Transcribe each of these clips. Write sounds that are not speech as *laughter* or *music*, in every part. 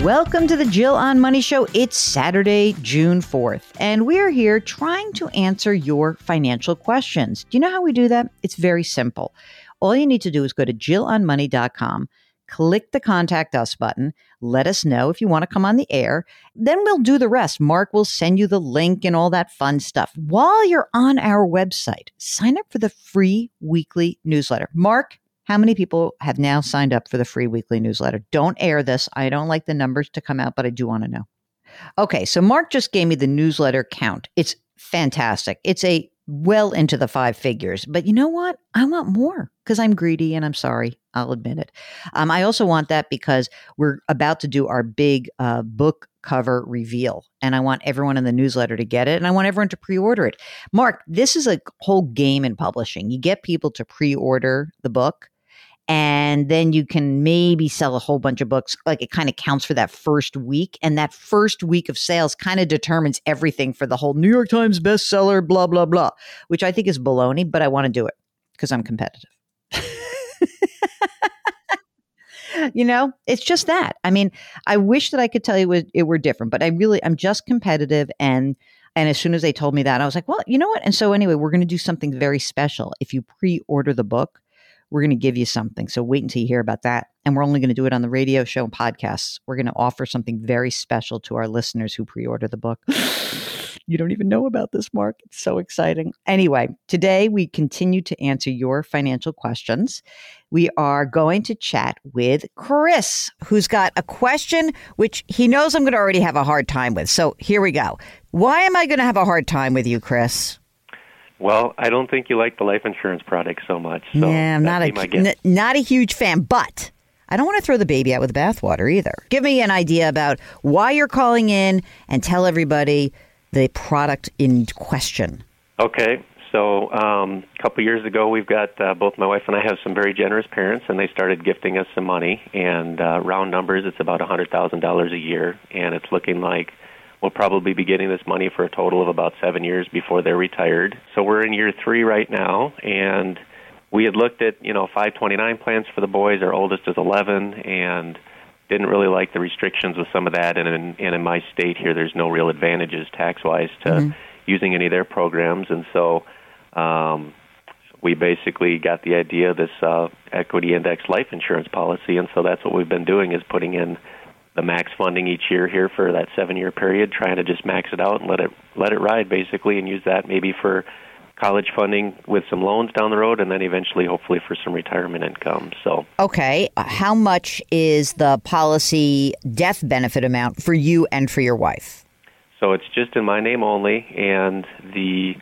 Welcome to the Jill on Money Show. It's Saturday, June 4th, and we're here trying to answer your financial questions. Do you know how we do that? It's very simple. All you need to do is go to jillonmoney.com, click the contact us button, let us know if you want to come on the air. Then we'll do the rest. Mark will send you the link and all that fun stuff. While you're on our website, sign up for the free weekly newsletter. Mark, how many people have now signed up for the free weekly newsletter? Don't air this. I don't like the numbers to come out, but I do want to know. Okay, so Mark just gave me the newsletter count. It's fantastic. It's a well into the five figures. But you know what? I want more because I'm greedy and I'm sorry. I'll admit it. Um, I also want that because we're about to do our big uh, book cover reveal. And I want everyone in the newsletter to get it and I want everyone to pre order it. Mark, this is a whole game in publishing. You get people to pre order the book and then you can maybe sell a whole bunch of books. Like it kind of counts for that first week and that first week of sales kind of determines everything for the whole new york times bestseller blah blah blah which i think is baloney but i want to do it because i'm competitive. *laughs* You know it's just that. I mean i wish that i could tell you it were different but i really i'm just competitive and and as soon as they told me that i was like well you know what? And so anyway we're going to do something very special. If you pre-order the book we're going to give you something. So wait until you hear about that. And we're only going to do it on the radio show and podcasts. We're going to offer something very special to our listeners who pre order the book. *sighs* you don't even know about this, Mark. It's so exciting. Anyway, today we continue to answer your financial questions. We are going to chat with Chris, who's got a question which he knows I'm going to already have a hard time with. So here we go. Why am I going to have a hard time with you, Chris? Well, I don't think you like the life insurance product so much. So yeah, I'm not a n- not a huge fan, but I don't want to throw the baby out with the bathwater either. Give me an idea about why you're calling in and tell everybody the product in question. Okay. So um, a couple years ago, we've got uh, both my wife and I have some very generous parents, and they started gifting us some money. And uh, round numbers, it's about a hundred thousand dollars a year, and it's looking like We'll probably be getting this money for a total of about seven years before they're retired. So we're in year three right now, and we had looked at you know 529 plans for the boys. Our oldest is 11, and didn't really like the restrictions with some of that. And in, and in my state here, there's no real advantages tax wise to mm-hmm. using any of their programs, and so. Um, we basically got the idea of this uh, equity index life insurance policy, and so that's what we've been doing is putting in the max funding each year here for that seven year period, trying to just max it out and let it let it ride basically, and use that maybe for college funding with some loans down the road, and then eventually, hopefully, for some retirement income. So, okay, how much is the policy death benefit amount for you and for your wife? So it's just in my name only, and the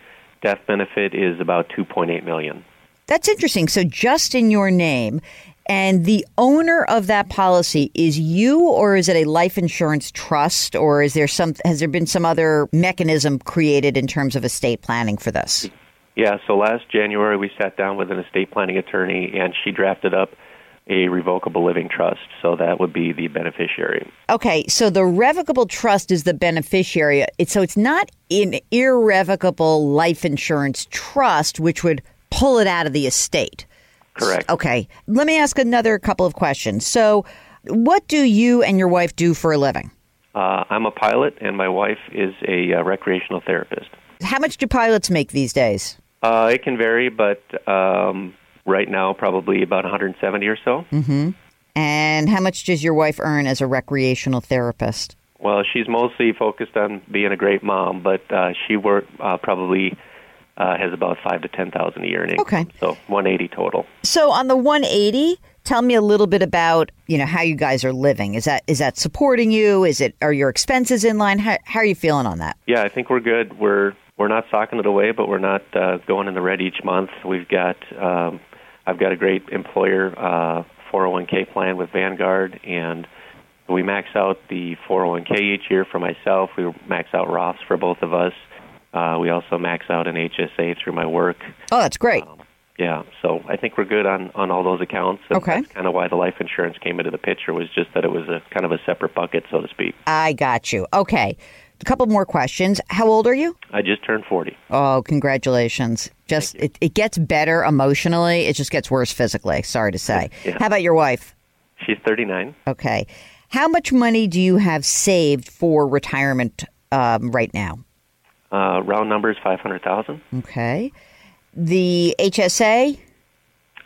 death benefit is about two point eight million. That's interesting. So just in your name, and the owner of that policy is you, or is it a life insurance trust, or is there some? Has there been some other mechanism created in terms of estate planning for this? Yeah. So last January we sat down with an estate planning attorney, and she drafted up a revocable living trust. So that would be the beneficiary. Okay, so the revocable trust is the beneficiary. It's, so it's not an irrevocable life insurance trust, which would pull it out of the estate. Correct. Okay. Let me ask another couple of questions. So, what do you and your wife do for a living? Uh, I'm a pilot, and my wife is a uh, recreational therapist. How much do pilots make these days? Uh, it can vary, but um, right now, probably about 170 or so. Mm-hmm. And how much does your wife earn as a recreational therapist? Well, she's mostly focused on being a great mom, but uh, she work uh, probably uh, has about five to ten thousand a year in income. Okay. So one eighty total. So on the 180, tell me a little bit about you know how you guys are living. Is that is that supporting you? Is it are your expenses in line? How, how are you feeling on that? Yeah, I think we're good. We're we're not socking it away, but we're not uh, going in the red each month. We've got um, I've got a great employer uh, 401k plan with Vanguard, and we max out the 401k each year for myself. We max out Roths for both of us. Uh, we also max out an HSA through my work. Oh, that's great. Um, yeah, so I think we're good on on all those accounts. And Okay. That's kind of why the life insurance came into the picture was just that it was a kind of a separate bucket, so to speak. I got you. Okay. A couple more questions. How old are you? I just turned 40. Oh, congratulations. Just it, it gets better emotionally. It just gets worse physically. Sorry to say. Yeah. How about your wife? She's 39. Okay. How much money do you have saved for retirement um, right now? Uh, round numbers 500,000. Okay. The HSA?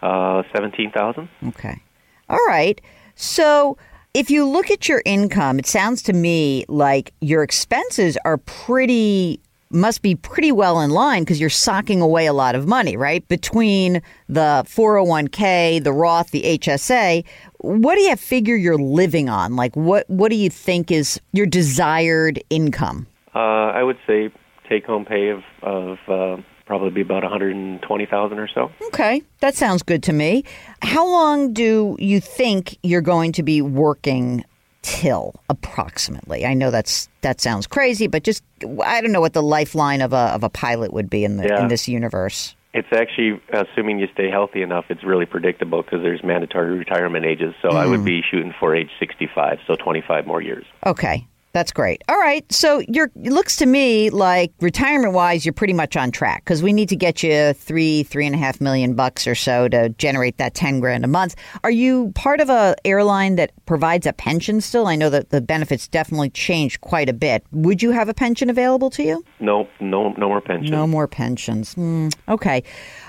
Uh, 17,000. Okay. All right. So if you look at your income, it sounds to me like your expenses are pretty must be pretty well in line because you're socking away a lot of money, right? Between the 401k, the Roth, the HSA, what do you figure you're living on? Like what what do you think is your desired income? Uh, I would say take home pay of, of uh, probably be about 120,000 or so. Okay, that sounds good to me. How long do you think you're going to be working till approximately? I know that's that sounds crazy, but just I don't know what the lifeline of a of a pilot would be in the Yeah. in this universe. It's actually, assuming you stay healthy enough, it's really predictable because there's mandatory retirement ages. So I would be shooting for age 65, so 25 more years. Okay. That's great. All right. So you're it looks to me like retirement wise, you're pretty much on track because we need to get you three, three and a half million bucks or so to generate that ten grand a month. Are you part of a airline that provides a pension still? I know that the benefits definitely changed quite a bit. Would you have a pension available to you? No, no, no more pension. No more pensions. Hmm. okay.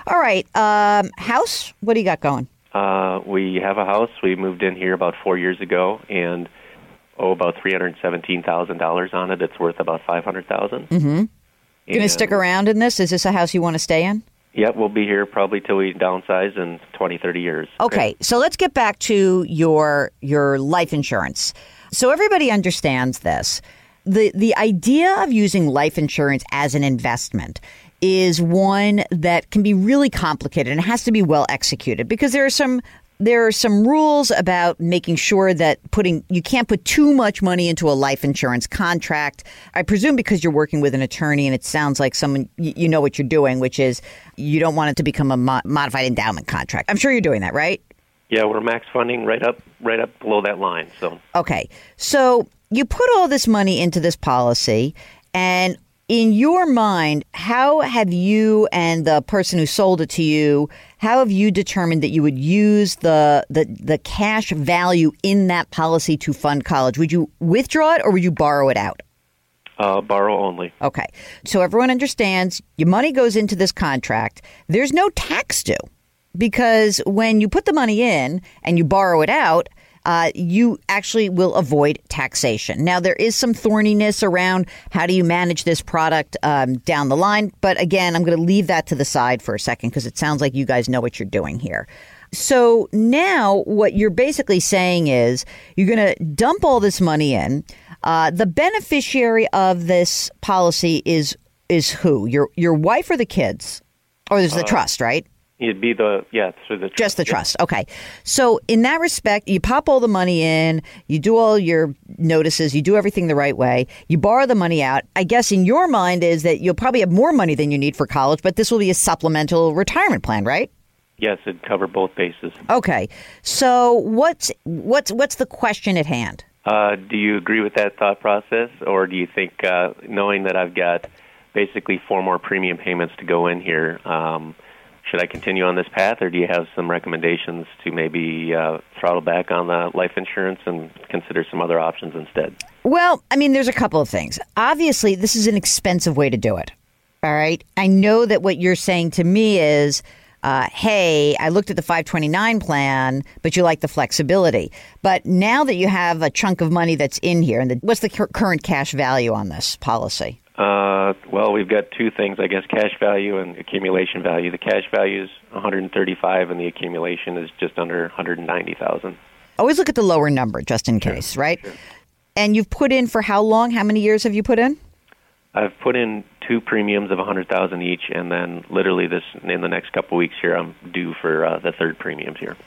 All right. Um, house. What do you got going? Uh, we have a house. We moved in here about four years ago, and owe about three hundred seventeen thousand dollars on it. It's worth about five hundred thousand. Mm-hmm. Going to stick around in this? Is this a house you want to stay in? Yep, we'll be here probably till we downsize in 20, 30 years. Okay, so let's get back to your your life insurance. So everybody understands this. The the idea of using life insurance as an investment is one that can be really complicated and it has to be well executed because there are some there are some rules about making sure that putting you can't put too much money into a life insurance contract. I presume because you're working with an attorney and it sounds like someone you, know what you're doing, which is you don't want it to become a mo- modified endowment contract. I'm sure you're doing that, right? Yeah, we're max funding right up right up below that line. So Okay. So you put all this money into this policy, and in your mind, how have you and the person who sold it to you, how have you determined that you would use the the, the cash value in that policy to fund college? Would you withdraw it or would you borrow it out? uh, borrow only. Okay. So everyone understands your money goes into this contract. There's no tax due because when you put the money in and you borrow it out, uh, you actually will avoid taxation. Now, there is some thorniness around how do you manage this product um, down the line. But again, I'm going to leave that to the side for a second because it sounds like you guys know what you're doing here. So now what you're basically saying is you're going to dump all this money in. Uh, the beneficiary of this policy is is who? Your your wife or the kids? Or there's the trust, right? You'd be the yeah through the Just the trust. Okay. So in that respect, you pop all the money in, you do all your notices, you do everything the right way, you borrow the money out. I guess in your mind is that you'll probably have more money than you need for college, but this will be a supplemental retirement plan, right? Yes, it'd cover both bases. Okay. So what's what's what's the question at hand? Uh, do you agree with that thought process, or do you think, uh, knowing that I've got basically four more premium payments to go in here, um, should I continue on this path, or do you have some recommendations to maybe uh, throttle back on the life insurance and consider some other options instead? Well, I mean, there's a couple of things. Obviously, this is an expensive way to do it. All right. I know that what you're saying to me is uh, hey, I looked at the 529 plan, but you like the flexibility. But now that you have a chunk of money that's in here, and the, what's the cur- current cash value on this policy? Uh, well, we've got two things, I guess: cash value and accumulation value. The cash value is 135, and the accumulation is just under 190,000. Always look at the lower number, just in case, sure, right? Sure. And you've put in for how long? How many years have you put in? I've put in two premiums of 100,000 each, and then literally this in the next couple weeks here, I'm due for uh, the third premiums here.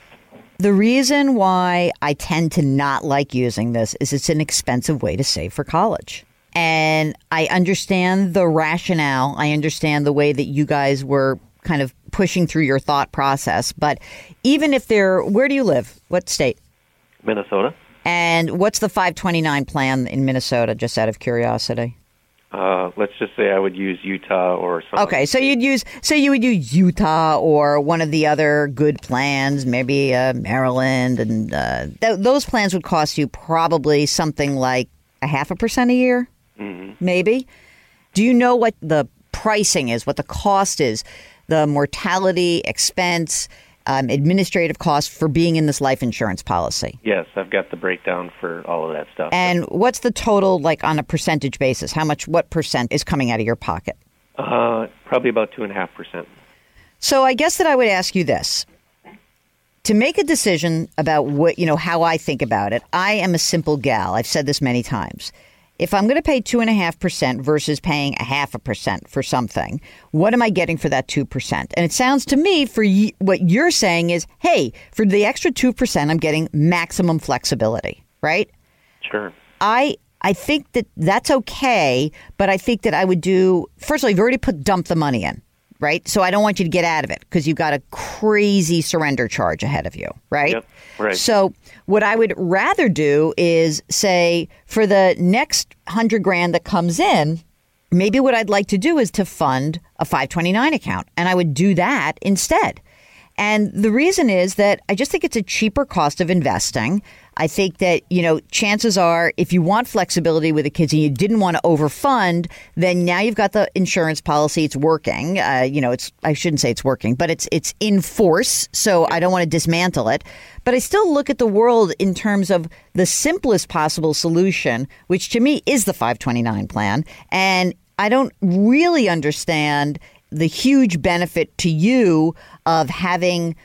The reason why I tend to not like using this is it's an expensive way to save for college. And I understand the rationale. I understand the way that you guys were kind of pushing through your thought process. But even if they're, where do you live? What state? Minnesota. And what's the 529 plan in Minnesota, just out of curiosity? Uh, let's just say I would use Utah or something. Okay, so you'd use so you would use Utah or one of the other good plans, maybe uh, Maryland, and uh, th- those plans would cost you probably something like a half a percent a year. Maybe. Do you know what the pricing is? What the cost is? The mortality expense um, administrative costs for being in this life insurance policy? Yes, I've got the breakdown for all of that stuff. And what's the total, like on a percentage basis? How much, what percent is coming out of your pocket? Uh, probably about two and a half percent. So I guess that I would ask you this. To make a decision about what, you know, how I think about it, I am a simple gal. I've said this many times if I'm going to pay two and a half percent versus paying a half a percent for something, what am I getting for that two percent? And it sounds to me for y- what you're saying is, hey, for the extra two percent, I'm getting maximum flexibility, right? Sure. I I think that that's okay, but I think that I would do. First of all, you've already put dump the money in right? So I don't want you to get out of it because you've got a crazy surrender charge ahead of you, right? Yep, right. So what I would rather do is say for the next hundred grand that comes in, maybe what I'd like to do is to fund a 529 account, and I would do that instead. And the reason is that I just think it's a cheaper cost of investing. I think that, you know, chances are if you want flexibility with the kids and you didn't want to overfund, then now you've got the insurance policy. It's working. Uh, you know, it's, I shouldn't say it's working, but it's, it's in force. So I don't want to dismantle it. But I still look at the world in terms of the simplest possible solution, which to me is the 529 plan. And I don't really understand the huge benefit to you of having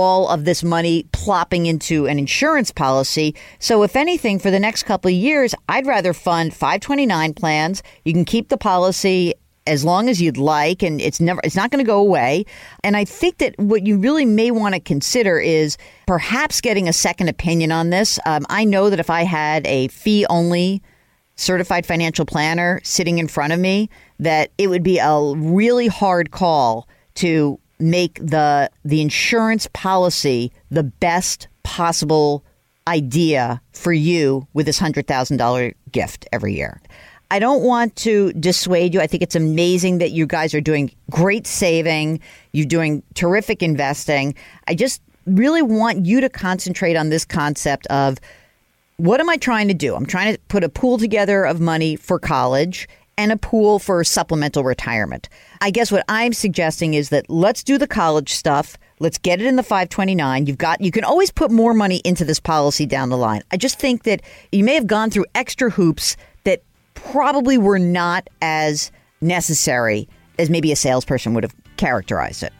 all of this money plopping into an insurance policy. So, if anything, for the next couple of years, I'd rather fund 529 plans. You can keep the policy as long as you'd like and it's never it's not going to go away and i think that what you really may want to consider is perhaps getting a second opinion on this um, i know that if i had a fee only certified financial planner sitting in front of me that it would be a really hard call to make the the insurance policy the best possible idea for you with this $100,000 gift every year. I don't want to dissuade you. I think it's amazing that you guys are doing great saving. You're doing terrific investing. I just really want you to concentrate on this concept of what am I trying to do? I'm trying to put a pool together of money for college and a pool for supplemental retirement. I guess what I'm suggesting is that let's do the college stuff. Let's get it in the 529. You've got you can always put more money into this policy down the line. I just think that you may have gone through extra hoops that probably were not as necessary as maybe a salesperson would have characterized it.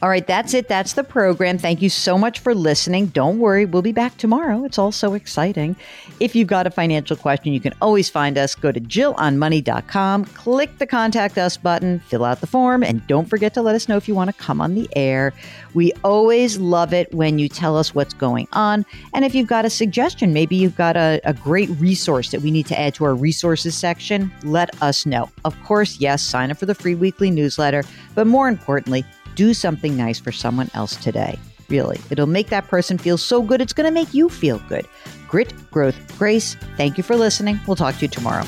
All right, that's it. That's the program. Thank you so much for listening. Don't worry, we'll be back tomorrow. It's all so exciting. If you've got a financial question, you can always find us. Go to jillonmoney.com, click the contact us button, fill out the form, and don't forget to let us know if you want to come on the air. We always love it when you tell us what's going on. And if you've got a suggestion, maybe you've got a, a great resource that we need to add to our resources section, let us know. Of course, yes, sign up for the free weekly newsletter, but more importantly, do something nice for someone else today. Really, it'll make that person feel so good, it's going to make you feel good. Grit, growth, grace. Thank you for listening. We'll talk to you tomorrow.